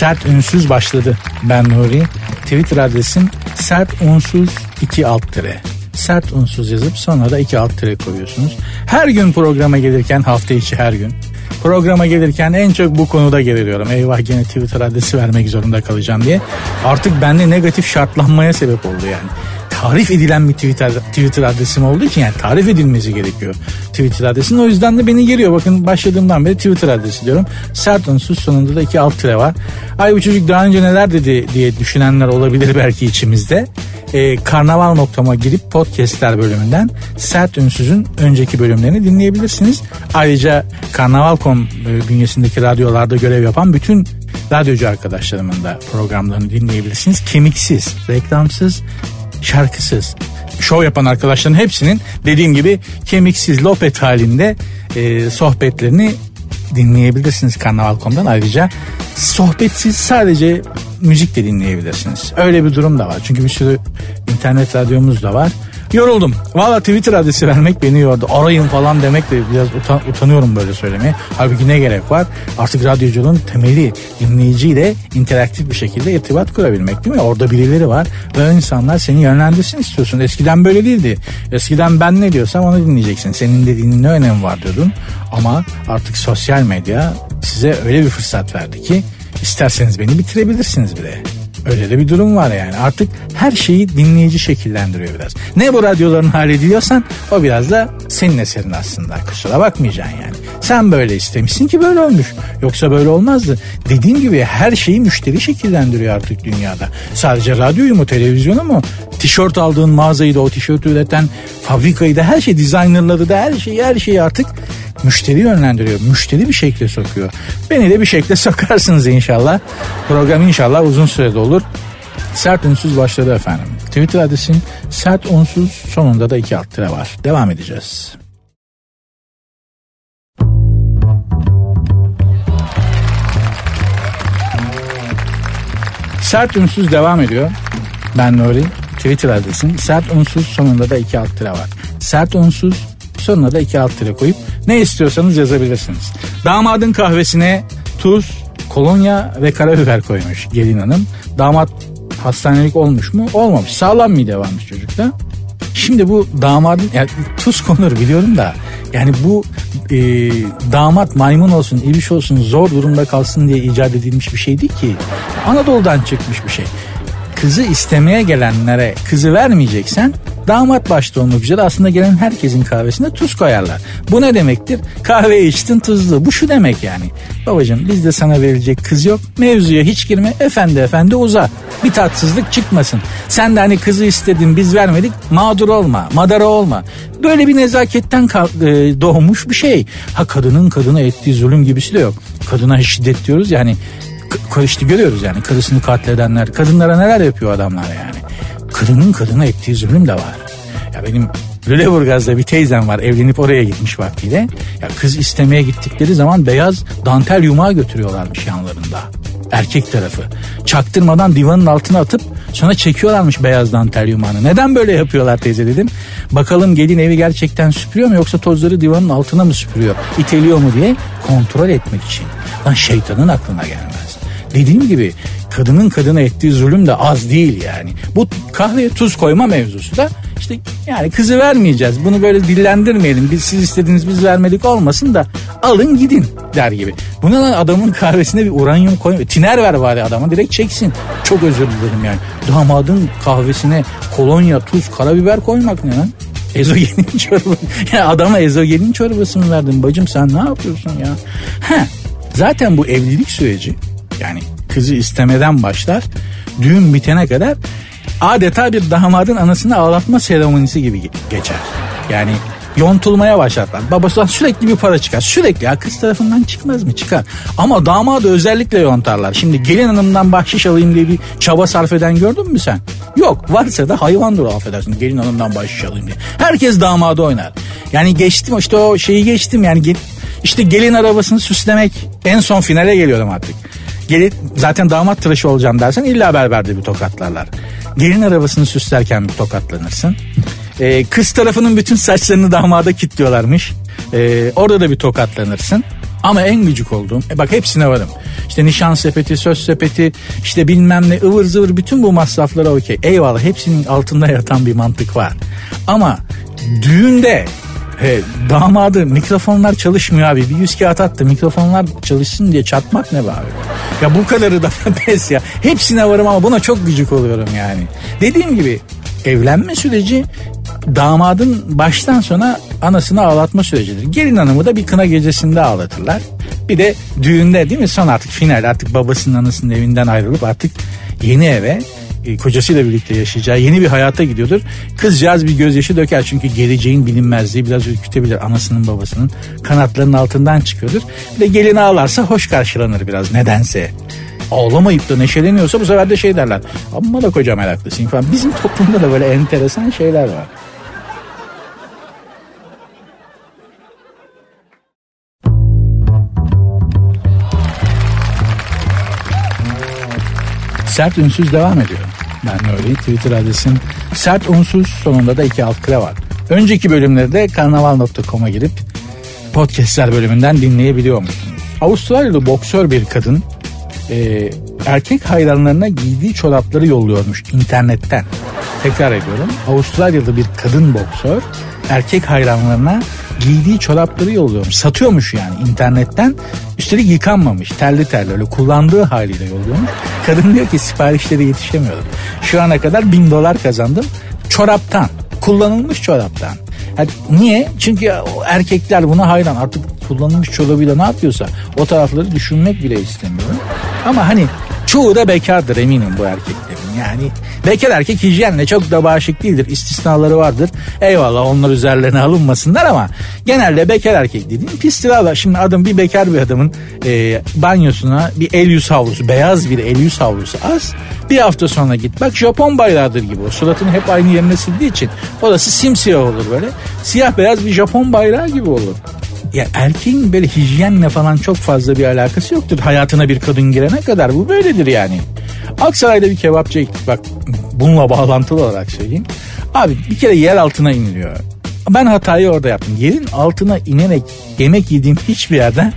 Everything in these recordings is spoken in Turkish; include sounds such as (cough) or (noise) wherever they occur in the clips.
Sert ünsüz başladı. Ben Nuri. Twitter adresim sert unsuz 2 alt tire. Sert unsuz yazıp sonra da 2 alt tire koyuyorsunuz. Her gün programa gelirken hafta içi her gün. Programa gelirken en çok bu konuda geriliyorum. Eyvah gene Twitter adresi vermek zorunda kalacağım diye. Artık bende negatif şartlanmaya sebep oldu yani tarif edilen bir Twitter, Twitter adresim olduğu için yani tarif edilmesi gerekiyor Twitter adresinin. O yüzden de beni geliyor. Bakın başladığımdan beri Twitter adresi diyorum. Sert unsuz sonunda da iki alt tire var. Ay bu çocuk daha önce neler dedi diye düşünenler olabilir belki içimizde. Ee, karnaval.com'a girip podcastler bölümünden Sert Ünsüz'ün önceki bölümlerini dinleyebilirsiniz. Ayrıca Karnaval.com e, bünyesindeki radyolarda görev yapan bütün radyocu arkadaşlarımın da programlarını dinleyebilirsiniz. Kemiksiz, reklamsız, şarkısız şov yapan arkadaşların hepsinin dediğim gibi kemiksiz lopet halinde e, sohbetlerini dinleyebilirsiniz Karnaval.com'dan. Ayrıca sohbetsiz sadece müzik de dinleyebilirsiniz. Öyle bir durum da var. Çünkü bir sürü internet radyomuz da var. Yoruldum. Valla Twitter adresi vermek beni yordu. Arayın falan demek de biraz utan, utanıyorum böyle söylemeye. Halbuki ne gerek var? Artık radyoculuğun temeli dinleyiciyle interaktif bir şekilde irtibat kurabilmek değil mi? Orada birileri var ve insanlar seni yönlendirsin istiyorsun. Eskiden böyle değildi. Eskiden ben ne diyorsam onu dinleyeceksin. Senin dediğinin ne önemi var diyordun. Ama artık sosyal medya size öyle bir fırsat verdi ki isterseniz beni bitirebilirsiniz bile. Öyle de bir durum var yani. Artık her şeyi dinleyici şekillendiriyor biraz. Ne bu radyoların hali diyorsan o biraz da senin eserin aslında. Kusura bakmayacaksın yani. Sen böyle istemişsin ki böyle olmuş. Yoksa böyle olmazdı. Dediğim gibi her şeyi müşteri şekillendiriyor artık dünyada. Sadece radyoyu mu televizyonu mu? Tişört aldığın mağazayı da o tişörtü üreten fabrikayı da her şey designerları da her şeyi her şeyi artık müşteri yönlendiriyor. Müşteri bir şekilde sokuyor. Beni de bir şekilde (laughs) sokarsınız inşallah. Program inşallah uzun sürede olur. Sert unsuz başladı efendim. Twitter adresim sert unsuz sonunda da iki alt tire var. Devam edeceğiz. Sert unsuz devam ediyor. Ben Nuri. Twitter adresim sert unsuz sonunda da iki alt tire var. Sert unsuz sonuna da iki alt tire koyup ne istiyorsanız yazabilirsiniz. Damadın kahvesine tuz, kolonya ve karabiber koymuş gelin hanım. Damat hastanelik olmuş mu? Olmamış. Sağlam mide varmış çocukta. Şimdi bu damadın yani tuz konur biliyorum da yani bu e, damat maymun olsun, ibiş olsun zor durumda kalsın diye icat edilmiş bir şey değil ki. Anadolu'dan çıkmış bir şey. Kızı istemeye gelenlere kızı vermeyeceksen Damat başta olmak üzere aslında gelen herkesin kahvesine tuz koyarlar. Bu ne demektir? Kahve içtin tuzlu. Bu şu demek yani. Babacığım bizde sana verilecek kız yok. Mevzuya hiç girme. Efendi efendi uza. Bir tatsızlık çıkmasın. Sen de hani kızı istedin biz vermedik. Mağdur olma. Madara olma. Böyle bir nezaketten e, doğmuş bir şey. Ha kadının kadına ettiği zulüm gibisi de yok. Kadına şiddet diyoruz yani işte görüyoruz yani karısını katledenler kadınlara neler yapıyor adamlar yani kadının kadına ettiği zulüm de var. Ya benim Lüleburgaz'da bir teyzem var evlenip oraya gitmiş vaktiyle. Ya kız istemeye gittikleri zaman beyaz dantel yumağı götürüyorlarmış yanlarında. Erkek tarafı. Çaktırmadan divanın altına atıp sonra çekiyorlarmış beyaz dantel yumağını. Neden böyle yapıyorlar teyze dedim. Bakalım gelin evi gerçekten süpürüyor mu yoksa tozları divanın altına mı süpürüyor? İteliyor mu diye kontrol etmek için. Lan şeytanın aklına gelmez. Dediğim gibi kadının kadına ettiği zulüm de az değil yani. Bu kahveye tuz koyma mevzusu da işte yani kızı vermeyeceğiz. Bunu böyle dillendirmeyelim. Biz siz istediğiniz biz vermedik olmasın da alın gidin der gibi. Buna adamın kahvesine bir uranyum koy. Tiner ver bari adama direkt çeksin. Çok özür dilerim yani. Damadın kahvesine kolonya, tuz, karabiber koymak ne lan? Ezogelin (laughs) çorba. Ya adama ezogelin çorbası mı verdin bacım sen ne yapıyorsun ya? Heh, zaten bu evlilik süreci yani kızı istemeden başlar. Düğün bitene kadar adeta bir damadın anasını ağlatma seremonisi gibi geçer. Yani yontulmaya başlarlar. Babasından sürekli bir para çıkar. Sürekli ya kız tarafından çıkmaz mı? Çıkar. Ama damadı özellikle yontarlar. Şimdi gelin hanımdan bahşiş alayım diye bir çaba sarf eden gördün mü sen? Yok. Varsa da hayvandır affedersin. Gelin hanımdan bahşiş alayım diye. Herkes damadı oynar. Yani geçtim işte o şeyi geçtim yani işte gelin arabasını süslemek en son finale geliyorum artık. Gelin, zaten damat tıraşı olacağım dersen illa berberde bir tokatlarlar. Gelin arabasını süslerken bir tokatlanırsın. Ee, kız tarafının bütün saçlarını damada kilitliyorlarmış. Ee, orada da bir tokatlanırsın. Ama en gıcık olduğum, e bak hepsine varım. işte nişan sepeti, söz sepeti, işte bilmem ne ıvır zıvır bütün bu masraflara okey. Eyvallah hepsinin altında yatan bir mantık var. Ama düğünde He, damadı mikrofonlar çalışmıyor abi. Bir yüz kağıt attı mikrofonlar çalışsın diye çatmak ne be abi? Ya bu kadarı da (laughs) pes ya. Hepsine varım ama buna çok gıcık oluyorum yani. Dediğim gibi evlenme süreci damadın baştan sona anasını ağlatma sürecidir. Gelin hanımı da bir kına gecesinde ağlatırlar. Bir de düğünde değil mi son artık final artık babasının anasının evinden ayrılıp artık yeni eve e, kocasıyla birlikte yaşayacağı yeni bir hayata gidiyordur. Kızcağız bir gözyaşı döker çünkü geleceğin bilinmezliği biraz ürkütebilir anasının babasının kanatlarının altından çıkıyordur. Ve gelin ağlarsa hoş karşılanır biraz nedense. Ağlamayıp da neşeleniyorsa bu sefer de şey derler. Amma da koca meraklısın falan. Bizim toplumda da böyle enteresan şeyler var. Sert ünsüz devam ediyor. Ben Nuri. Twitter adresim sert unsuz sonunda da iki alt kare var. Önceki bölümlerde karnaval.com'a girip podcastler bölümünden dinleyebiliyor musunuz? Avustralyalı boksör bir kadın e, erkek hayranlarına giydiği çorapları yolluyormuş internetten. Tekrar ediyorum. Avustralyalı bir kadın boksör erkek hayranlarına giydiği çorapları yolluyormuş. Satıyormuş yani internetten. Üstelik yıkanmamış. Terli terli öyle kullandığı haliyle yolluyormuş. Kadın diyor ki siparişleri yetişemiyorum. Şu ana kadar bin dolar kazandım. Çoraptan. Kullanılmış çoraptan. Yani niye? Çünkü erkekler buna hayran. Artık kullanılmış çorabıyla ne yapıyorsa o tarafları düşünmek bile istemiyorum. Ama hani çoğu da bekardır eminim bu erkeklerin. Yani bekar erkek hijyenle çok da bağışık değildir. İstisnaları vardır. Eyvallah onlar üzerlerine alınmasınlar ama genelde bekar erkek dediğim pistirala. Şimdi adım bir bekar bir adamın e, banyosuna bir el yüz havlusu, beyaz bir el yüz havlusu az. Bir hafta sonra git. Bak Japon bayrağıdır gibi. O suratını hep aynı yerine sildiği için orası simsiyah olur böyle. Siyah beyaz bir Japon bayrağı gibi olur ya erkeğin böyle hijyenle falan çok fazla bir alakası yoktur. Hayatına bir kadın girene kadar bu böyledir yani. Aksaray'da bir kebapçı bak bununla bağlantılı olarak söyleyeyim. Abi bir kere yer altına iniliyor. Ben hatayı orada yaptım. Yerin altına inerek yemek yediğim hiçbir yerden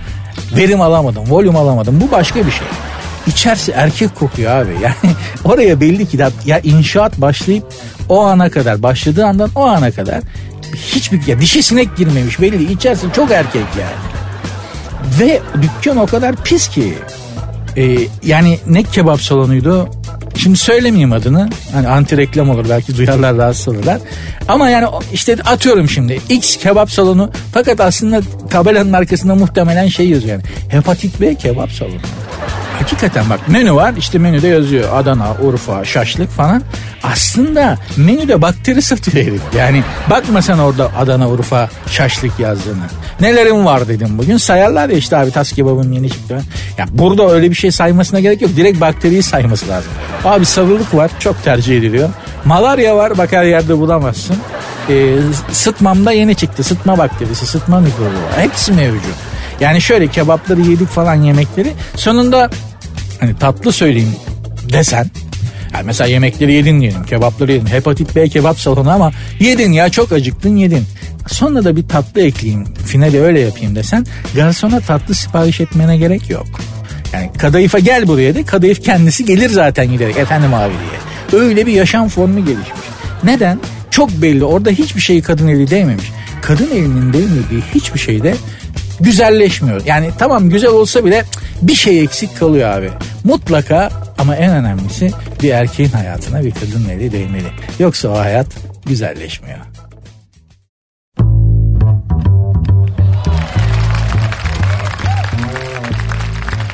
verim alamadım, volüm alamadım. Bu başka bir şey. İçerisi erkek kokuyor abi. (laughs) Yani oraya belli ki ya inşaat başlayıp o ana kadar başladığı andan o ana kadar hiçbir ya dişi sinek girmemiş belli içerisi çok erkek yani. Ve dükkan o kadar pis ki e, yani ne kebap salonuydu Şimdi söylemeyeyim adını. Hani anti reklam olur belki duyarlar rahatsız olurlar. Ama yani işte atıyorum şimdi X kebap salonu fakat aslında tabelanın arkasında muhtemelen şey yazıyor yani. Hepatit B kebap salonu. Hakikaten bak menü var işte menüde yazıyor Adana, Urfa, şaşlık falan. Aslında menüde bakteri satıyor herif. Yani bakma sen orada Adana, Urfa, şaşlık yazdığını. Nelerim var dedim bugün. Sayarlar ya işte abi tas kebabım yeni çıktı. Ya burada öyle bir şey saymasına gerek yok. Direkt bakteriyi sayması lazım. Abi sarılık var çok tercih ediliyor. Malarya var bak her yerde bulamazsın. Ee, sıtmamda yeni çıktı. Sıtma bakterisi, sıtma mikrobu var. Hepsi mevcut. Yani şöyle kebapları yedik falan yemekleri. Sonunda hani tatlı söyleyeyim desen yani mesela yemekleri yedin diyelim kebapları yedin hepatit B kebap salonu ama yedin ya çok acıktın yedin. Sonra da bir tatlı ekleyeyim finali öyle yapayım desen garsona tatlı sipariş etmene gerek yok. Yani kadayıfa gel buraya de kadayıf kendisi gelir zaten giderek efendim abi diye. Öyle bir yaşam formu gelişmiş. Neden? Çok belli orada hiçbir şey kadın eli değmemiş. Kadın elinin değmediği hiçbir şeyde güzelleşmiyor. Yani tamam güzel olsa bile bir şey eksik kalıyor abi. Mutlaka ama en önemlisi bir erkeğin hayatına bir kadının eli değmeli. Yoksa o hayat güzelleşmiyor.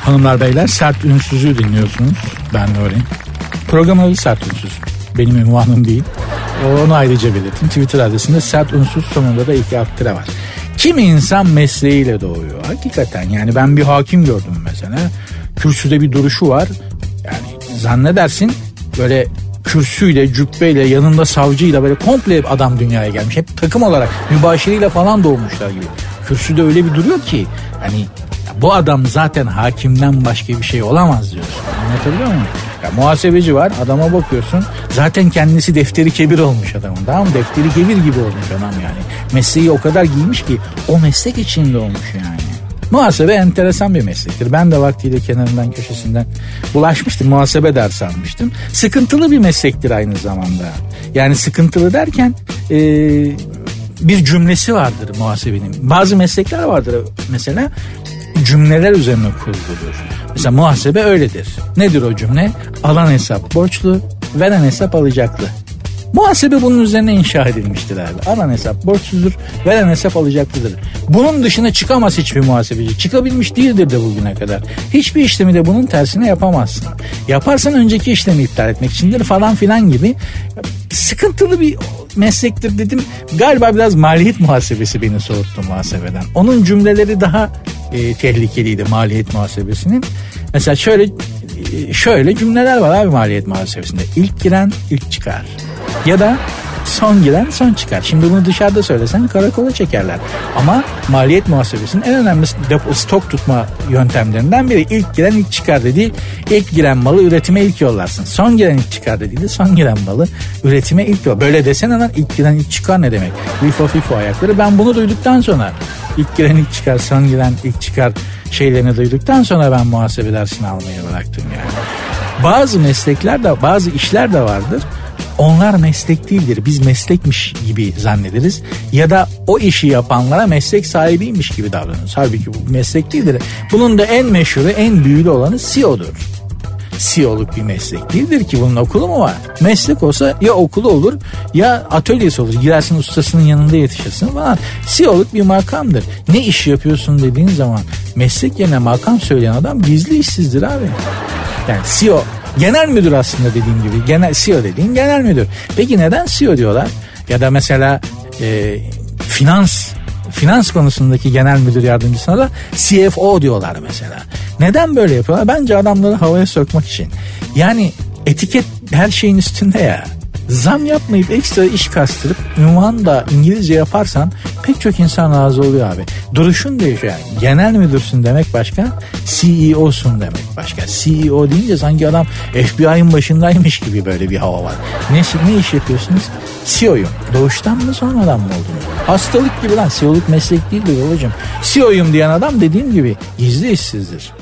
Hanımlar beyler sert ünsüzü dinliyorsunuz. Ben Nuri. Program adı sert ünsüz. Benim ünvanım değil. Onu ayrıca belirtin. Twitter adresinde sert unsuz sonunda da iki alt var. Kimi insan mesleğiyle doğuyor. Hakikaten yani ben bir hakim gördüm mesela. Kürsüde bir duruşu var. Yani zannedersin böyle kürsüyle, cübbeyle, yanında savcıyla böyle komple adam dünyaya gelmiş. Hep takım olarak mübaşiriyle falan doğmuşlar gibi. Kürsüde öyle bir duruyor ki hani bu adam zaten hakimden başka bir şey olamaz diyorsun. Anlatabiliyor muyum? Ya muhasebeci var adama bakıyorsun zaten kendisi defteri kebir olmuş adamın tamam mı? Defteri kebir gibi olmuş adam yani. Mesleği o kadar giymiş ki o meslek içinde olmuş yani. Muhasebe enteresan bir meslektir. Ben de vaktiyle kenarından köşesinden bulaşmıştım. Muhasebe ders almıştım. Sıkıntılı bir meslektir aynı zamanda. Yani sıkıntılı derken e, bir cümlesi vardır muhasebenin. Bazı meslekler vardır mesela cümleler üzerine kuruludur. Mesela muhasebe öyledir. Nedir o cümle? Alan hesap borçlu, veren hesap alacaklı. Muhasebe bunun üzerine inşa edilmiştir abi. Alan hesap borçsuzdur, veren hesap alacaklıdır. Bunun dışına çıkamaz hiçbir muhasebeci. Çıkabilmiş değildir de bugüne kadar. Hiçbir işlemi de bunun tersine yapamazsın. Yaparsan önceki işlemi iptal etmek içindir falan filan gibi sıkıntılı bir meslektir dedim. Galiba biraz maliyet muhasebesi beni soğuttu muhasebeden. Onun cümleleri daha e, tehlikeliydi maliyet muhasebesinin. Mesela şöyle şöyle cümleler var abi maliyet muhasebesinde. İlk giren ilk çıkar. Ya da son giren son çıkar. Şimdi bunu dışarıda söylesen karakola çekerler. Ama maliyet muhasebesinin en önemli depo, stok tutma yöntemlerinden biri ilk giren ilk çıkar dediği ilk giren malı üretime ilk yollarsın. Son giren ilk çıkar dediği de son giren malı üretime ilk yol. Böyle desene lan ilk giren ilk çıkar ne demek? FIFO FIFO ayakları. Ben bunu duyduktan sonra ilk giren ilk çıkar son giren ilk çıkar şeylerini duyduktan sonra ben muhasebe dersini almayı bıraktım yani. Bazı meslekler de bazı işler de vardır onlar meslek değildir. Biz meslekmiş gibi zannederiz. Ya da o işi yapanlara meslek sahibiymiş gibi davranırız. Halbuki bu meslek değildir. Bunun da en meşhuru, en büyülü olanı CEO'dur. CEO'luk bir meslek değildir ki bunun okulu mu var? Meslek olsa ya okulu olur ya atölyesi olur. Gidersin ustasının yanında yetişirsin falan. CEO'luk bir makamdır. Ne iş yapıyorsun dediğin zaman meslek yerine makam söyleyen adam gizli işsizdir abi. Yani CEO Genel müdür aslında dediğim gibi. Genel CEO dediğin genel müdür. Peki neden CEO diyorlar? Ya da mesela e, finans finans konusundaki genel müdür yardımcısına da CFO diyorlar mesela. Neden böyle yapıyorlar? Bence adamları havaya sokmak için. Yani etiket her şeyin üstünde ya zam yapmayıp ekstra iş kastırıp ünvan da İngilizce yaparsan pek çok insan razı oluyor abi. Duruşun değişiyor. Yani genel müdürsün demek başka, CEO'sun demek başka. CEO deyince sanki adam FBI'ın başındaymış gibi böyle bir hava var. Ne, ne iş yapıyorsunuz? CEO'yum. Doğuştan mı sonradan mı oldunuz? Hastalık gibi lan. CEO'luk meslek değildir babacığım. CEO'yum diyen adam dediğim gibi gizli işsizdir.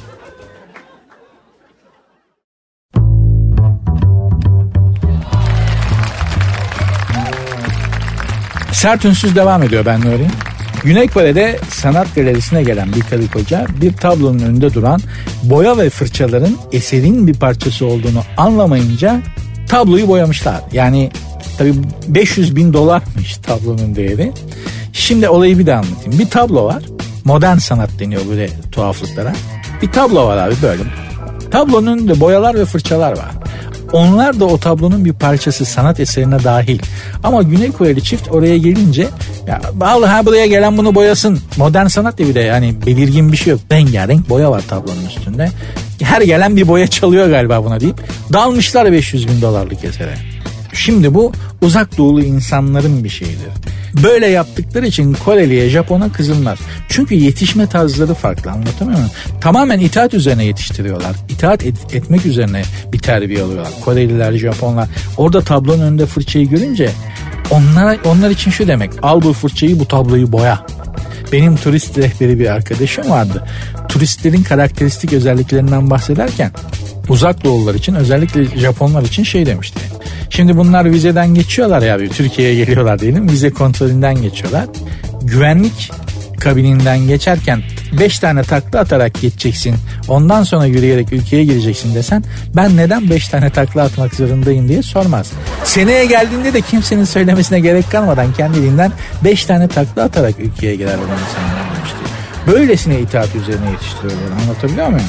Sert ünsüz devam ediyor ben Nuri. Güney Kore'de sanat galerisine gelen bir karı koca bir tablonun önünde duran boya ve fırçaların eserin bir parçası olduğunu anlamayınca tabloyu boyamışlar. Yani tabi 500 bin dolarmış tablonun değeri. Şimdi olayı bir de anlatayım. Bir tablo var. Modern sanat deniyor böyle tuhaflıklara. Bir tablo var abi böyle. Tablonun önünde boyalar ve fırçalar var. Onlar da o tablonun bir parçası sanat eserine dahil. Ama Güney Koreli çift oraya gelince ya ha buraya gelen bunu boyasın. Modern sanat diye bir de yani belirgin bir şey yok. Rengarenk boya var tablonun üstünde. Her gelen bir boya çalıyor galiba buna deyip dalmışlar 500 bin dolarlık esere. Şimdi bu uzak doğulu insanların bir şeyidir. Böyle yaptıkları için Koreli'ye, Japon'a kızımlar. Çünkü yetişme tarzları farklı anlatamıyor muyum? Tamamen itaat üzerine yetiştiriyorlar. İtaat et, etmek üzerine bir terbiye alıyorlar. Koreliler, Japonlar. Orada tablonun önünde fırçayı görünce onlar, onlar için şu demek. Al bu fırçayı bu tabloyu boya. Benim turist rehberi bir arkadaşım vardı. Turistlerin karakteristik özelliklerinden bahsederken uzak doğullar için özellikle Japonlar için şey demişti. Şimdi bunlar vizeden geçiyorlar ya Türkiye'ye geliyorlar diyelim vize kontrolünden geçiyorlar. Güvenlik kabininden geçerken 5 tane takla atarak geçeceksin. Ondan sonra yürüyerek ülkeye gireceksin desen ben neden 5 tane takla atmak zorundayım diye sormaz. Seneye geldiğinde de kimsenin söylemesine gerek kalmadan kendiliğinden 5 tane takla atarak ülkeye girer olan insanlar demişti. Böylesine itaat üzerine yetiştiriyorlar anlatabiliyor muyum?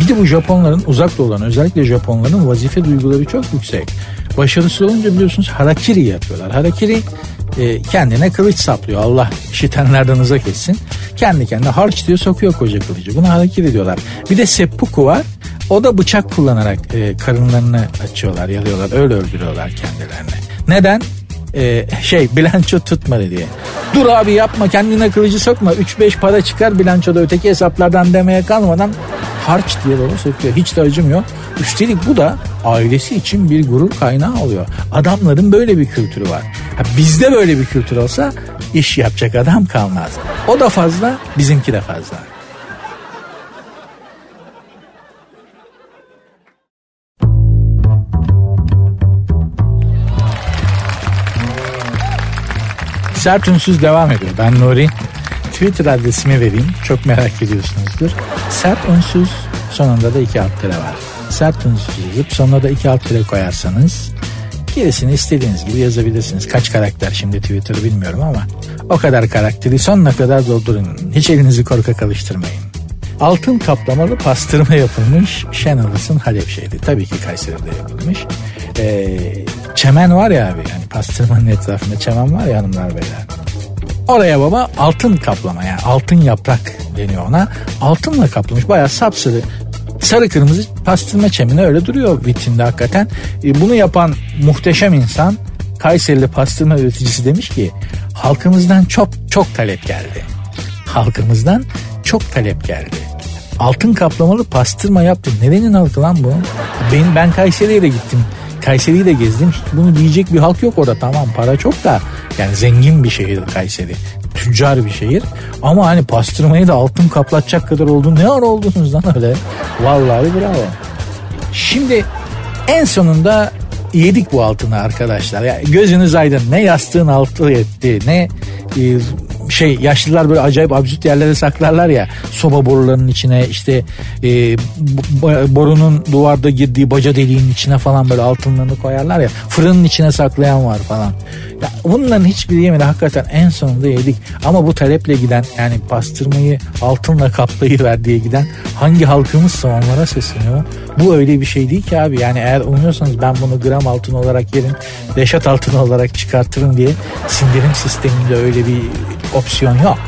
Bir de bu Japonların uzak doğulan özellikle Japonların vazife duyguları çok yüksek. Başarısız olunca biliyorsunuz harakiri yapıyorlar. Harakiri e, kendine kılıç saplıyor. Allah işitenlerden uzak etsin. Kendi kendine harç diyor sokuyor koca kılıcı. Buna harakiri diyorlar. Bir de seppuku var. O da bıçak kullanarak e, karınlarını açıyorlar, yalıyorlar. Öyle öldürüyorlar kendilerini. Neden? e, şey bilanço tutmadı diye. Dur abi yapma kendine kılıcı sokma 3-5 para çıkar bilançoda öteki hesaplardan demeye kalmadan harç diye doğru söküyor. Hiç de acımıyor. Üstelik bu da ailesi için bir gurur kaynağı oluyor. Adamların böyle bir kültürü var. Ha, bizde böyle bir kültür olsa iş yapacak adam kalmaz. O da fazla, bizimki de fazla. Sert Ünsüz devam ediyor. Ben Nuri. Twitter adresimi vereyim. Çok merak ediyorsunuzdur. Sert unsuz sonunda da iki alt tire var. Sert unsuz yazıp sonuna da iki alt tire koyarsanız gerisini istediğiniz gibi yazabilirsiniz. Kaç karakter şimdi Twitter bilmiyorum ama o kadar karakteri sonuna kadar doldurun. Hiç elinizi korkak alıştırmayın. Altın kaplamalı pastırma yapılmış Şenolıs'ın Halep şehri. Tabii ki Kayseri'de yapılmış. Ee, çemen var ya abi yani pastırmanın etrafında çemen var ya hanımlar beyler. Oraya baba altın kaplama yani altın yaprak deniyor ona. Altınla kaplamış bayağı sapsarı sarı kırmızı pastırma çemini öyle duruyor vitrinde hakikaten. E, bunu yapan muhteşem insan Kayserili pastırma üreticisi demiş ki halkımızdan çok çok talep geldi. Halkımızdan çok talep geldi. Altın kaplamalı pastırma yaptım. Nerenin halkı lan bu? Ben, ben Kayseri'ye de gittim. Kayseri'yi de gezdim. Bunu diyecek bir halk yok orada. Tamam para çok da yani zengin bir şehir Kayseri. Tüccar bir şehir. Ama hani pastırmayı da altın kaplatacak kadar oldu. Ne ara oldunuz lan öyle? Vallahi bravo. Şimdi en sonunda yedik bu altını arkadaşlar. Yani gözünüz aydın ne yastığın altı etti ne e, şey yaşlılar böyle acayip absürt yerlere saklarlar ya soba borularının içine işte e, borunun duvarda girdiği baca deliğinin içine falan böyle altınlarını koyarlar ya fırının içine saklayan var falan. Ya bunların hiçbiri yemedi hakikaten en sonunda yedik ama bu taleple giden yani pastırmayı altınla kaplayıver diye giden hangi halkımızsa onlara sesleniyor. Bu öyle bir şey değil ki abi yani eğer umuyorsanız ben bunu gram altın olarak yerim reşat altın olarak çıkartırım diye sindirim sisteminde öyle bir opsiyon yok.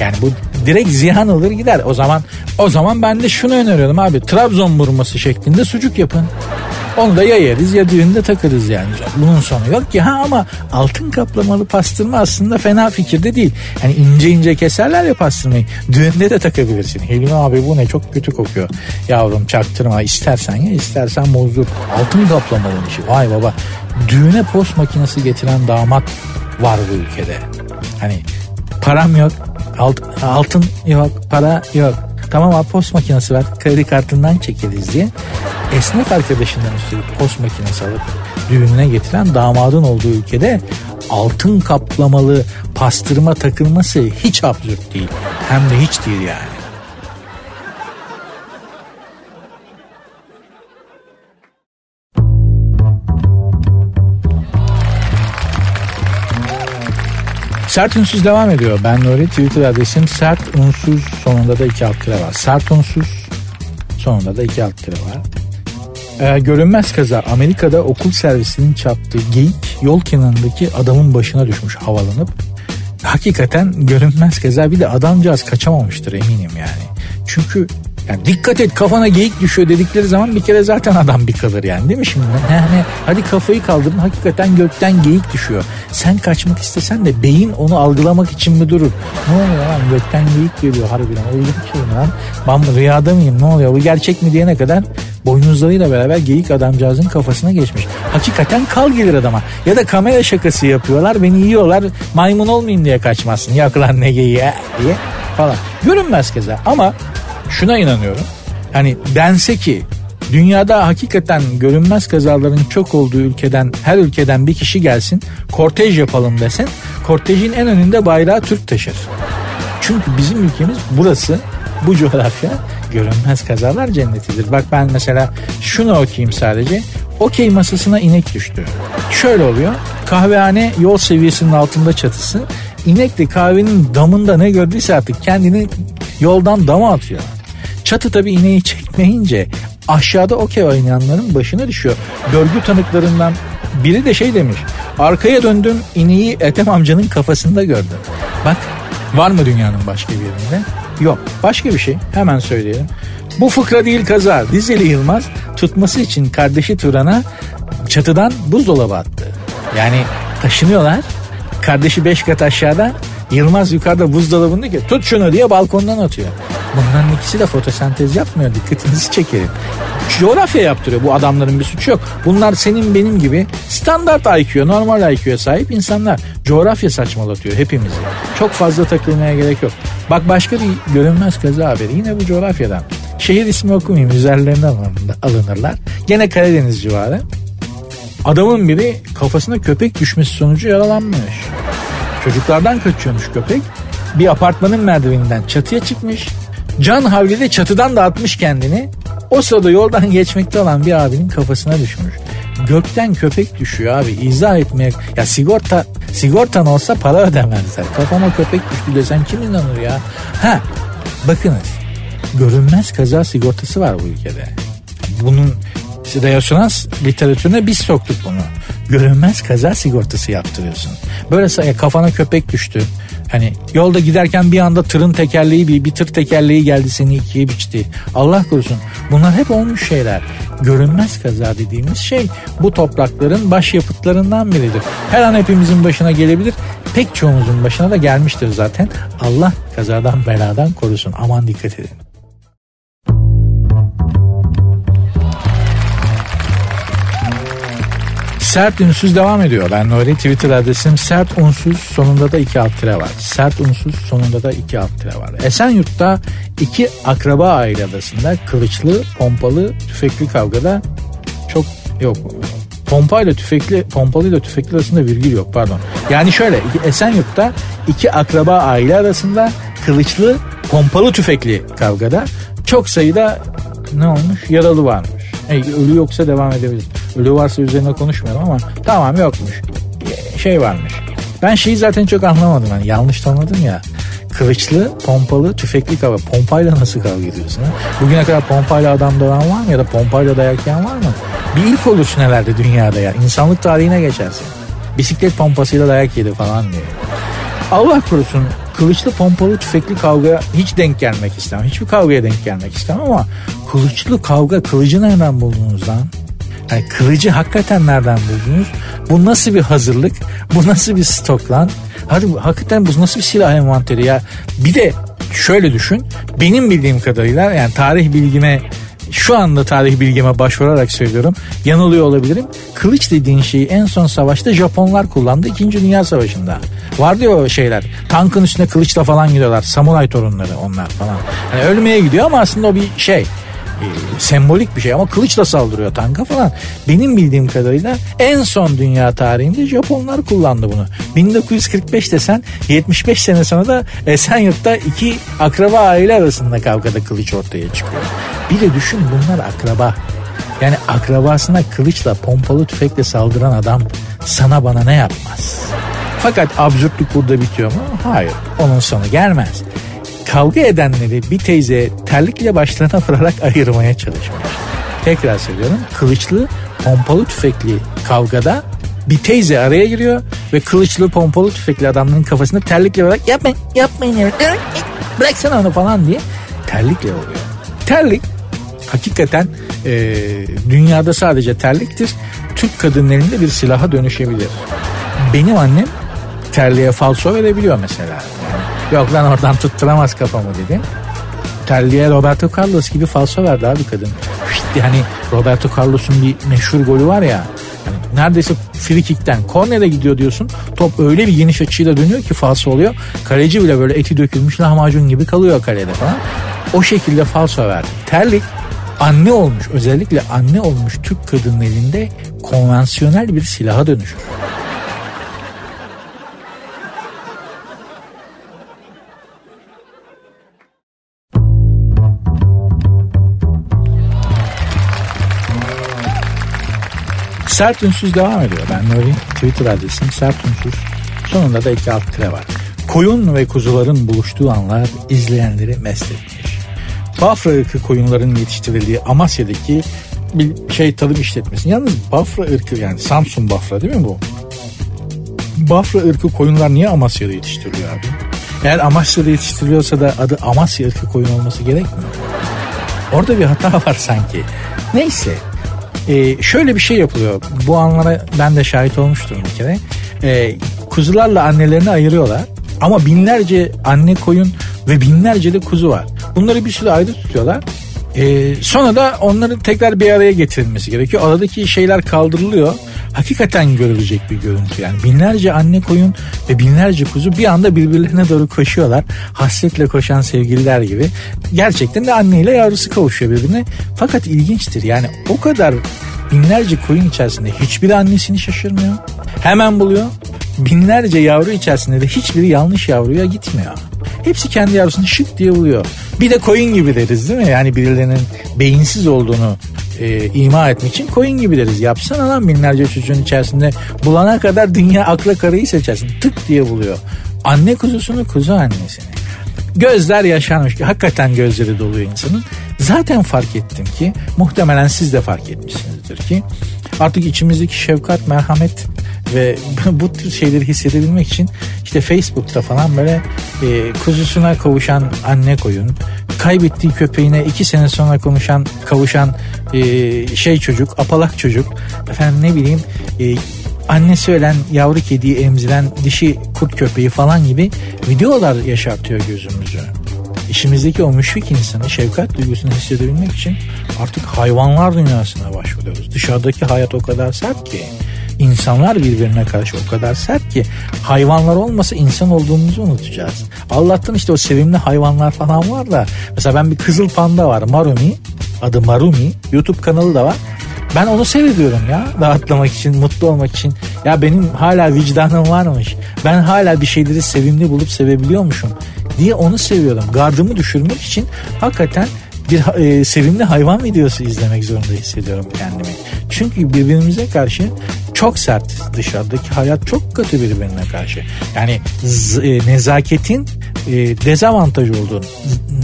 Yani bu direkt ziyan olur gider. O zaman o zaman ben de şunu öneriyorum abi. Trabzon burması şeklinde sucuk yapın. Onu da ya yeriz ya düğünde takarız yani. Bunun sonu yok ki ha ama altın kaplamalı pastırma aslında fena fikirde değil. Yani ince ince keserler ya pastırmayı. Düğünde de takabilirsin. Hilmi abi bu ne çok kötü kokuyor. Yavrum çaktırma istersen ya istersen bozdur. Altın kaplamalı bir şey. Vay baba. Düğüne post makinesi getiren damat var bu ülkede. Hani param yok alt, altın yok para yok tamam abi post makinesi ver kredi kartından çekeriz diye esnaf arkadaşından üstelik post makinesi alıp düğününe getiren damadın olduğu ülkede altın kaplamalı pastırma takılması hiç absürt değil hem de hiç değil yani. Sert unsuz devam ediyor. Ben Nuri Twitter adresim sert unsuz sonunda da iki alt lira var. Sert unsuz sonunda da iki alt lira var. Ee, görünmez kaza Amerika'da okul servisinin çarptığı geyik yol kenarındaki adamın başına düşmüş havalanıp. Hakikaten görünmez kaza bir de adamcağız kaçamamıştır eminim yani. Çünkü yani dikkat et kafana geyik düşüyor dedikleri zaman bir kere zaten adam bir kalır yani değil mi şimdi? Yani hadi kafayı kaldırın hakikaten gökten geyik düşüyor. Sen kaçmak istesen de beyin onu algılamak için mi durur? Ne oluyor lan gökten geyik geliyor harbiden öyle bir şey lan? Ben rüyada mıyım ne oluyor bu gerçek mi diyene kadar boynuzlarıyla beraber geyik adamcağızın kafasına geçmiş. Hakikaten kal gelir adama. Ya da kamera şakası yapıyorlar beni yiyorlar maymun olmayayım diye kaçmazsın. Yak lan ne geyiği diye falan. Görünmez keza ama şuna inanıyorum. Hani dense ki dünyada hakikaten görünmez kazaların çok olduğu ülkeden her ülkeden bir kişi gelsin kortej yapalım desin. Kortejin en önünde bayrağı Türk taşır. Çünkü bizim ülkemiz burası bu coğrafya görünmez kazalar cennetidir. Bak ben mesela şunu okuyayım sadece. Okey masasına inek düştü. Şöyle oluyor. Kahvehane yol seviyesinin altında çatısı. İnek de kahvenin damında ne gördüyse artık kendini yoldan dama atıyor. Çatı tabi ineği çekmeyince aşağıda okey oynayanların başına düşüyor. Görgü tanıklarından biri de şey demiş. Arkaya döndüm ineği Ethem amcanın kafasında gördüm. Bak var mı dünyanın başka bir yerinde? Yok. Başka bir şey hemen söyleyelim. Bu fıkra değil kaza. Dizeli Yılmaz tutması için kardeşi Turan'a çatıdan buzdolabı attı. Yani taşınıyorlar. Kardeşi beş kat aşağıda Yılmaz yukarıda buzdolabında ki tut şunu diye balkondan atıyor. Bunların ikisi de fotosentez yapmıyor. Dikkatinizi çekerim. Coğrafya yaptırıyor. Bu adamların bir suçu yok. Bunlar senin benim gibi standart IQ, normal IQ'ya sahip insanlar. Coğrafya saçmalatıyor hepimizi. Çok fazla takılmaya gerek yok. Bak başka bir görünmez kaza haberi. Yine bu coğrafyadan. Şehir ismi okumayayım. Üzerlerine alınırlar. Gene Karadeniz civarı. Adamın biri kafasına köpek düşmesi sonucu yaralanmış. Çocuklardan kaçıyormuş köpek. Bir apartmanın merdiveninden çatıya çıkmış. Can havliyle çatıdan da atmış kendini. O sırada yoldan (laughs) geçmekte olan bir abinin kafasına düşmüş. Gökten köpek düşüyor abi izah etmeye. Ya sigorta sigortan olsa para ödemezler. Kafama köpek düştü desen kim inanır ya? Ha bakınız görünmez kaza sigortası var bu ülkede. Bunun resonans literatürüne biz soktuk bunu. Görünmez kaza sigortası yaptırıyorsun. Böyle kafana köpek düştü. Hani yolda giderken bir anda tırın tekerleği bir, bir tır tekerleği geldi seni ikiye biçti. Allah korusun. Bunlar hep olmuş şeyler. Görünmez kaza dediğimiz şey bu toprakların başyapıtlarından biridir. Her an hepimizin başına gelebilir. Pek çoğumuzun başına da gelmiştir zaten. Allah kazadan beladan korusun. Aman dikkat edin. Sert unsuz devam ediyor. Ben Nuri Twitter adresim sert unsuz sonunda da iki alt tire var. Sert unsuz sonunda da iki alt tire var. Esenyurt'ta iki akraba aile arasında kılıçlı, pompalı, tüfekli kavgada çok yok. Pompayla tüfekli, pompalıyla tüfekli arasında virgül yok pardon. Yani şöyle Esenyurt'ta iki akraba aile arasında kılıçlı, pompalı tüfekli kavgada çok sayıda ne olmuş? Yaralı varmış. E, ölü yoksa devam edebilir. Ölü varsa üzerine konuşmuyorum ama tamam yokmuş. Şey varmış. Ben şeyi zaten çok anlamadım. Yani yanlış tanıdım ya. Kılıçlı, pompalı, tüfekli kavga. Pompayla nasıl kavga ediyorsun? Ha? Bugüne kadar pompayla adam döven var mı? Ya da pompayla dayak yiyen var mı? Bir ilk olursun herhalde dünyada ya. İnsanlık tarihine geçersin. Bisiklet pompasıyla dayak yedi falan diye. Allah korusun kılıçlı pompalı tüfekli kavga hiç denk gelmek istemem. Hiçbir kavgaya denk gelmek istemem ama kılıçlı kavga kılıcı nereden buldunuz lan? Yani kılıcı hakikaten nereden buldunuz? Bu nasıl bir hazırlık? Bu nasıl bir stok lan? Hadi hakikaten bu nasıl bir silah envanteri ya? Bir de şöyle düşün. Benim bildiğim kadarıyla yani tarih bilgime şu anda tarih bilgime başvurarak söylüyorum. Yanılıyor olabilirim. Kılıç dediğin şeyi en son savaşta Japonlar kullandı 2. Dünya Savaşı'nda. Var diyor şeyler. Tankın üstüne kılıçla falan gidiyorlar. Samuray torunları onlar falan. Yani ölmeye gidiyor ama aslında o bir şey e, sembolik bir şey ama kılıçla saldırıyor tanka falan. Benim bildiğim kadarıyla en son dünya tarihinde Japonlar kullandı bunu. 1945 desen 75 sene sonra da Esenyurt'ta iki akraba aile arasında kavgada kılıç ortaya çıkıyor. Bir de düşün bunlar akraba. Yani akrabasına kılıçla pompalı tüfekle saldıran adam sana bana ne yapmaz? Fakat absürtlük burada bitiyor mu? Hayır. Onun sonu gelmez kavga edenleri bir teyze terlikle başlarına vurarak ayırmaya çalışmış. Tekrar söylüyorum kılıçlı pompalı tüfekli kavgada bir teyze araya giriyor ve kılıçlı pompalı tüfekli adamların kafasında terlikle vurarak yapmayın yapmayın evet. bıraksana onu falan diye terlikle vuruyor. Terlik hakikaten e, dünyada sadece terliktir. Türk kadınlarında bir silaha dönüşebilir. Benim annem terliğe falso verebiliyor mesela. Yok lan oradan tutturamaz kafamı dedi. Terliğe Roberto Carlos gibi falso verdi abi kadın. Yani Roberto Carlos'un bir meşhur golü var ya. Yani neredeyse free kickten kornere gidiyor diyorsun. Top öyle bir geniş açıyla dönüyor ki falso oluyor. Kaleci bile böyle eti dökülmüş lahmacun gibi kalıyor kalede falan. O şekilde falso verdi. Terlik anne olmuş özellikle anne olmuş Türk kadının elinde konvansiyonel bir silaha dönüşür. Sert Ünsüz devam ediyor. Ben Nuri Twitter adresim Sert Ünsüz. Sonunda da iki alt tire var. Koyun ve kuzuların buluştuğu anlar izleyenleri mest etmiş. Bafra ırkı koyunların yetiştirildiği Amasya'daki bir şey tadım işletmesi. Yalnız Bafra ırkı yani Samsun Bafra değil mi bu? Bafra ırkı koyunlar niye Amasya'da yetiştiriliyor abi? Eğer Amasya'da yetiştiriliyorsa da adı Amasya ırkı koyun olması gerekmiyor. Orada bir hata var sanki. Neyse ee, şöyle bir şey yapılıyor. Bu anlara ben de şahit olmuştum bir kere. Ee, kuzularla annelerini ayırıyorlar. Ama binlerce anne koyun ve binlerce de kuzu var. Bunları bir süre ayrı tutuyorlar. Ee, sonra da onların tekrar bir araya getirilmesi gerekiyor. Aradaki şeyler kaldırılıyor. Hakikaten görülecek bir görüntü yani. Binlerce anne koyun ve binlerce kuzu bir anda birbirlerine doğru koşuyorlar. Hasretle koşan sevgililer gibi. Gerçekten de anneyle yavrusu kavuşuyor birbirine. Fakat ilginçtir yani o kadar binlerce koyun içerisinde hiçbir annesini şaşırmıyor. Hemen buluyor. Binlerce yavru içerisinde de hiçbiri yanlış yavruya gitmiyor. Hepsi kendi yavrusunu şık diye buluyor. Bir de koyun gibi deriz değil mi? Yani birilerinin beyinsiz olduğunu e, ima etmek için koyun gibi deriz. Yapsana lan binlerce çocuğun içerisinde bulana kadar dünya akla karayı seçersin. Tık diye buluyor. Anne kuzusunu kuzu annesini. Gözler yaşanmış. Hakikaten gözleri doluyor insanın. Zaten fark ettim ki muhtemelen siz de fark etmişsinizdir ki artık içimizdeki şefkat, merhamet ve (laughs) bu tür şeyleri hissedebilmek için işte Facebook'ta falan böyle e, kuzusuna kavuşan anne koyun, kaybettiği köpeğine iki sene sonra konuşan kavuşan e, şey çocuk, apalak çocuk, efendim ne bileyim e, annesi ölen yavru kediyi emziren dişi kurt köpeği falan gibi videolar yaşartıyor gözümüzü. İşimizdeki o müşfik insanı şefkat duygusunu hissedebilmek için artık hayvanlar dünyasına başvuruyoruz. Dışarıdaki hayat o kadar sert ki insanlar birbirine karşı o kadar sert ki hayvanlar olmasa insan olduğumuzu unutacağız. Allah'tan işte o sevimli hayvanlar falan var da mesela ben bir kızıl panda var Marumi adı Marumi YouTube kanalı da var. Ben onu seviyorum ya rahatlamak için, mutlu olmak için. Ya benim hala vicdanım varmış. Ben hala bir şeyleri sevimli bulup sevebiliyormuşum diye onu seviyorum. Gardımı düşürmek için hakikaten bir e, sevimli hayvan videosu izlemek zorunda hissediyorum kendimi. Çünkü birbirimize karşı çok sert dışarıdaki hayat çok kötü birbirine karşı. Yani z- e, nezaketin e, dezavantaj olduğunu,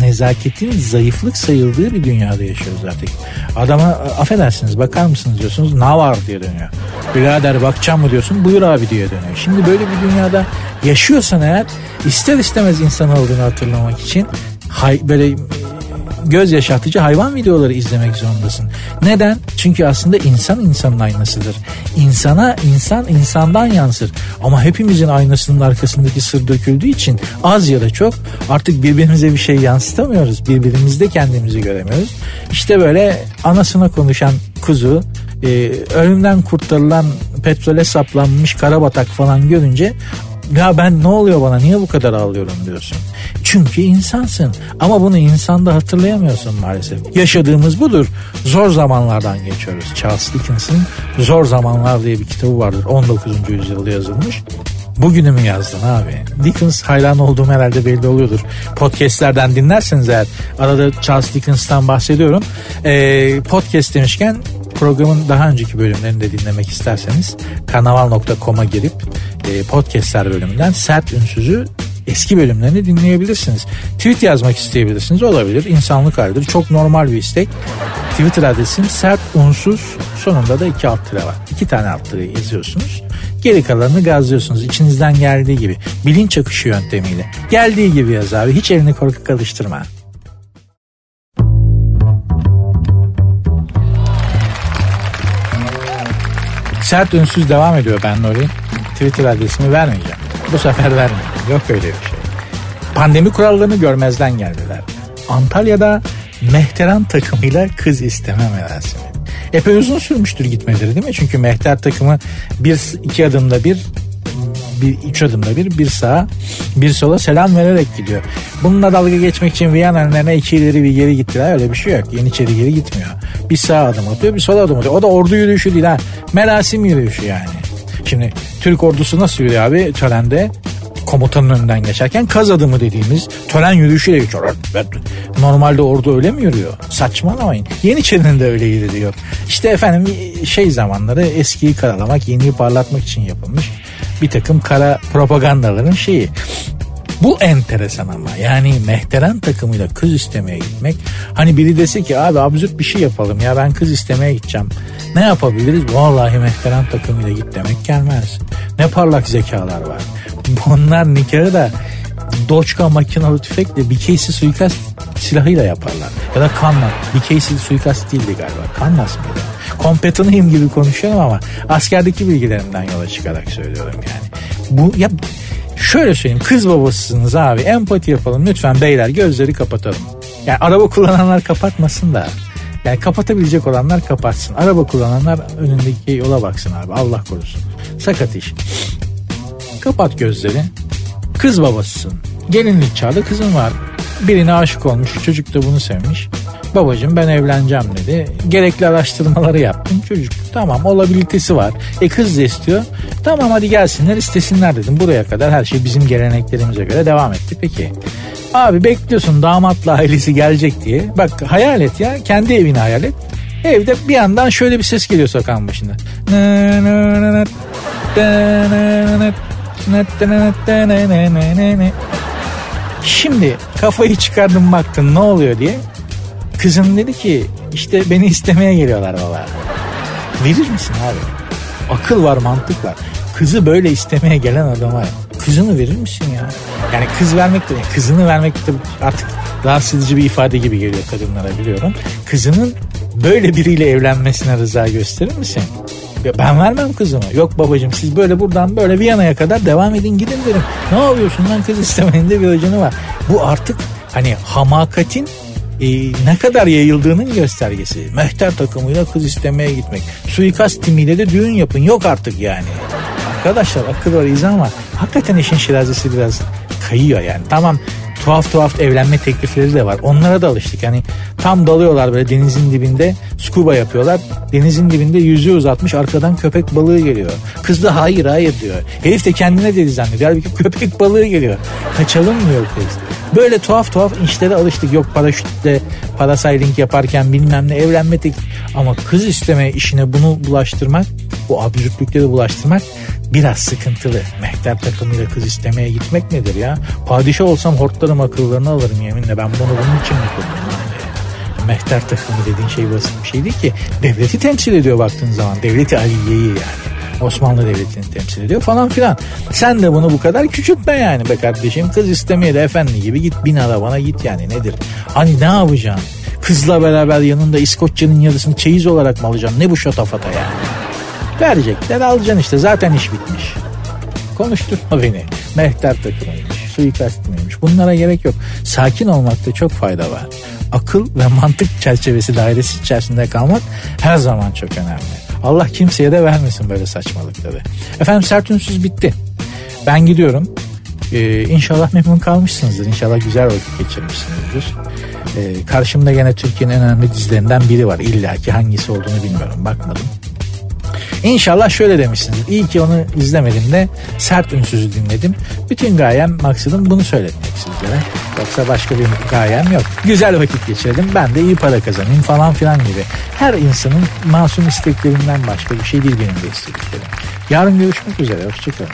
nezaketin zayıflık sayıldığı bir dünyada yaşıyoruz artık. Adama affedersiniz bakar mısınız diyorsunuz ne var diye dönüyor. Birader bakacağım mı diyorsun buyur abi diye dönüyor. Şimdi böyle bir dünyada yaşıyorsan eğer ister istemez insan olduğunu hatırlamak için hay, böyle göz yaşartıcı hayvan videoları izlemek zorundasın. Neden? Çünkü aslında insan insanın aynasıdır. İnsana insan insandan yansır. Ama hepimizin aynasının arkasındaki sır döküldüğü için az ya da çok artık birbirimize bir şey yansıtamıyoruz. Birbirimizde kendimizi göremiyoruz. İşte böyle anasına konuşan kuzu, e, ölümden kurtarılan petrole saplanmış karabatak falan görünce ya ben ne oluyor bana niye bu kadar ağlıyorum diyorsun. Çünkü insansın ama bunu insanda hatırlayamıyorsun maalesef. Yaşadığımız budur. Zor zamanlardan geçiyoruz. Charles Dickens'in Zor Zamanlar diye bir kitabı vardır. 19. yüzyılda yazılmış. Bugünü mü yazdın abi? Dickens hayran olduğum herhalde belli oluyordur. Podcastlerden dinlerseniz eğer arada Charles Dickens'tan bahsediyorum. Ee, podcast demişken programın daha önceki bölümlerini de dinlemek isterseniz kanaval.com'a girip e, podcastler bölümünden sert ünsüzü eski bölümlerini dinleyebilirsiniz. Tweet yazmak isteyebilirsiniz olabilir. İnsanlık halidir. Çok normal bir istek. Twitter adresim sert unsuz sonunda da iki alt tire var. İki tane alt tire yazıyorsunuz. Geri kalanını gazlıyorsunuz. İçinizden geldiği gibi. Bilinç akışı yöntemiyle. Geldiği gibi yaz abi. Hiç elini korkak alıştırma. Sert ünsüz devam ediyor ben Nuri. Twitter adresimi vermeyeceğim. Bu sefer vermeyeceğim. Yok öyle bir şey. Pandemi kurallarını görmezden geldiler. Antalya'da Mehteran takımıyla kız isteme merasimi. Epey uzun sürmüştür gitmeleri değil mi? Çünkü Mehter takımı bir iki adımda bir bir üç adımda bir bir sağa bir sola selam vererek gidiyor. Bununla dalga geçmek için Viyana önlerine iki ileri bir geri gittiler. Öyle bir şey yok. Yeniçeri geri gitmiyor. Bir sağ adım atıyor bir sola adım atıyor. O da ordu yürüyüşü değil ha. Merasim yürüyüşü yani. Şimdi Türk ordusu nasıl yürüyor abi törende? komutanın önünden geçerken kaz adımı dediğimiz tören yürüyüşüyle geçiyor. Normalde ordu öyle mi yürüyor? Saçmalamayın. Yeniçerinin de öyle yürüyor. İşte efendim şey zamanları eskiyi karalamak, yeniyi parlatmak için yapılmış bir takım kara propagandaların şeyi. Bu enteresan ama yani mehteren takımıyla kız istemeye gitmek. Hani biri dese ki abi absürt bir şey yapalım ya ben kız istemeye gideceğim. Ne yapabiliriz? Vallahi mehteren takımıyla git demek gelmez. Ne parlak zekalar var. (laughs) Bunlar nikahı da Doçka makinalı tüfekle BKC suikast silahıyla yaparlar. Ya da kanla. BKC suikast değildi galiba. Kanlas mıydı? Kompetanıyım gibi konuşuyorum ama askerdeki bilgilerimden yola çıkarak söylüyorum yani. Bu ya şöyle söyleyeyim kız babasısınız abi empati yapalım lütfen beyler gözleri kapatalım. Yani araba kullananlar kapatmasın da yani kapatabilecek olanlar kapatsın. Araba kullananlar önündeki yola baksın abi Allah korusun. Sakat iş. Kapat gözleri. Kız babasısın. Gelinlik çağda kızın var. birine aşık olmuş. Çocuk da bunu sevmiş. Babacığım ben evleneceğim dedi. Gerekli araştırmaları yaptım. Çocuk tamam olabilitesi var. E kız da istiyor. Tamam hadi gelsinler istesinler dedim. Buraya kadar her şey bizim geleneklerimize göre devam etti. Peki abi bekliyorsun damatla ailesi gelecek diye. Bak hayal et ya kendi evini hayal et. Evde bir yandan şöyle bir ses geliyor sokağın başında. Şimdi kafayı çıkardım baktın ne oluyor diye. Kızın dedi ki işte beni istemeye geliyorlar baba. Verir misin abi? Akıl var mantık var. Kızı böyle istemeye gelen adama kızını verir misin ya? Yani kız vermek de kızını vermek de artık rahatsız edici bir ifade gibi geliyor kadınlara biliyorum. Kızının böyle biriyle evlenmesine rıza gösterir misin? Ya ben vermem kızımı. Yok babacığım siz böyle buradan böyle Viyana'ya kadar devam edin gidin derim. Ne yapıyorsun lan kız istemenin de bir ucunu var. Bu artık hani hamakatin e, ne kadar yayıldığının göstergesi. Mehter takımıyla kız istemeye gitmek. Suikast timiyle de düğün yapın. Yok artık yani. Arkadaşlar akıl var izah ama hakikaten işin şirazesi biraz kayıyor yani. Tamam tuhaf tuhaf evlenme teklifleri de var. Onlara da alıştık. Yani tam dalıyorlar böyle denizin dibinde scuba yapıyorlar. Denizin dibinde yüzüğü uzatmış arkadan köpek balığı geliyor. Kız da hayır hayır diyor. Herif de kendine dedi zannediyor. Halbuki köpek balığı geliyor. Kaçalım mı yok kız. Böyle tuhaf tuhaf işlere alıştık. Yok paraşütle parasailing yaparken bilmem ne evlenme teklif. Ama kız isteme işine bunu bulaştırmak bu absürtlükleri bulaştırmak biraz sıkıntılı. Mehter takımıyla kız istemeye gitmek nedir ya? Padişah olsam hortlarım akıllarını alırım yeminle. Ben bunu bunun için mi kurdum? Mehter takımı dediğin şey basit bir şey değil ki. Devleti temsil ediyor baktığın zaman. Devleti Aliye'yi yani. Osmanlı Devleti'ni temsil ediyor falan filan. Sen de bunu bu kadar küçültme yani be kardeşim. Kız istemeye de efendi gibi git bin arabana git yani nedir? Hani ne yapacaksın? Kızla beraber yanında İskoçya'nın yarısını çeyiz olarak mı alacaksın? Ne bu şatafata yani? Verecekler alacaksın işte zaten iş bitmiş. Konuşturma beni. Mehter takımıymış, suikast mıymış. Bunlara gerek yok. Sakin olmakta çok fayda var. Akıl ve mantık çerçevesi dairesi içerisinde kalmak her zaman çok önemli. Allah kimseye de vermesin böyle saçmalıkları. Efendim sert ünsüz bitti. Ben gidiyorum. Ee, inşallah memnun kalmışsınızdır. İnşallah güzel vakit geçirmişsinizdir. Ee, karşımda gene Türkiye'nin en önemli dizilerinden biri var. İlla ki hangisi olduğunu bilmiyorum. Bakmadım. İnşallah şöyle demişsiniz. İyi ki onu izlemedim de sert ünsüzü dinledim. Bütün gayem maksadım bunu söyletmek sizlere. Yoksa başka bir gayem yok. Güzel vakit geçirdim. Ben de iyi para kazanayım falan filan gibi. Her insanın masum isteklerinden başka bir şey değil benim de istediklerim. Yarın görüşmek üzere. Hoşçakalın.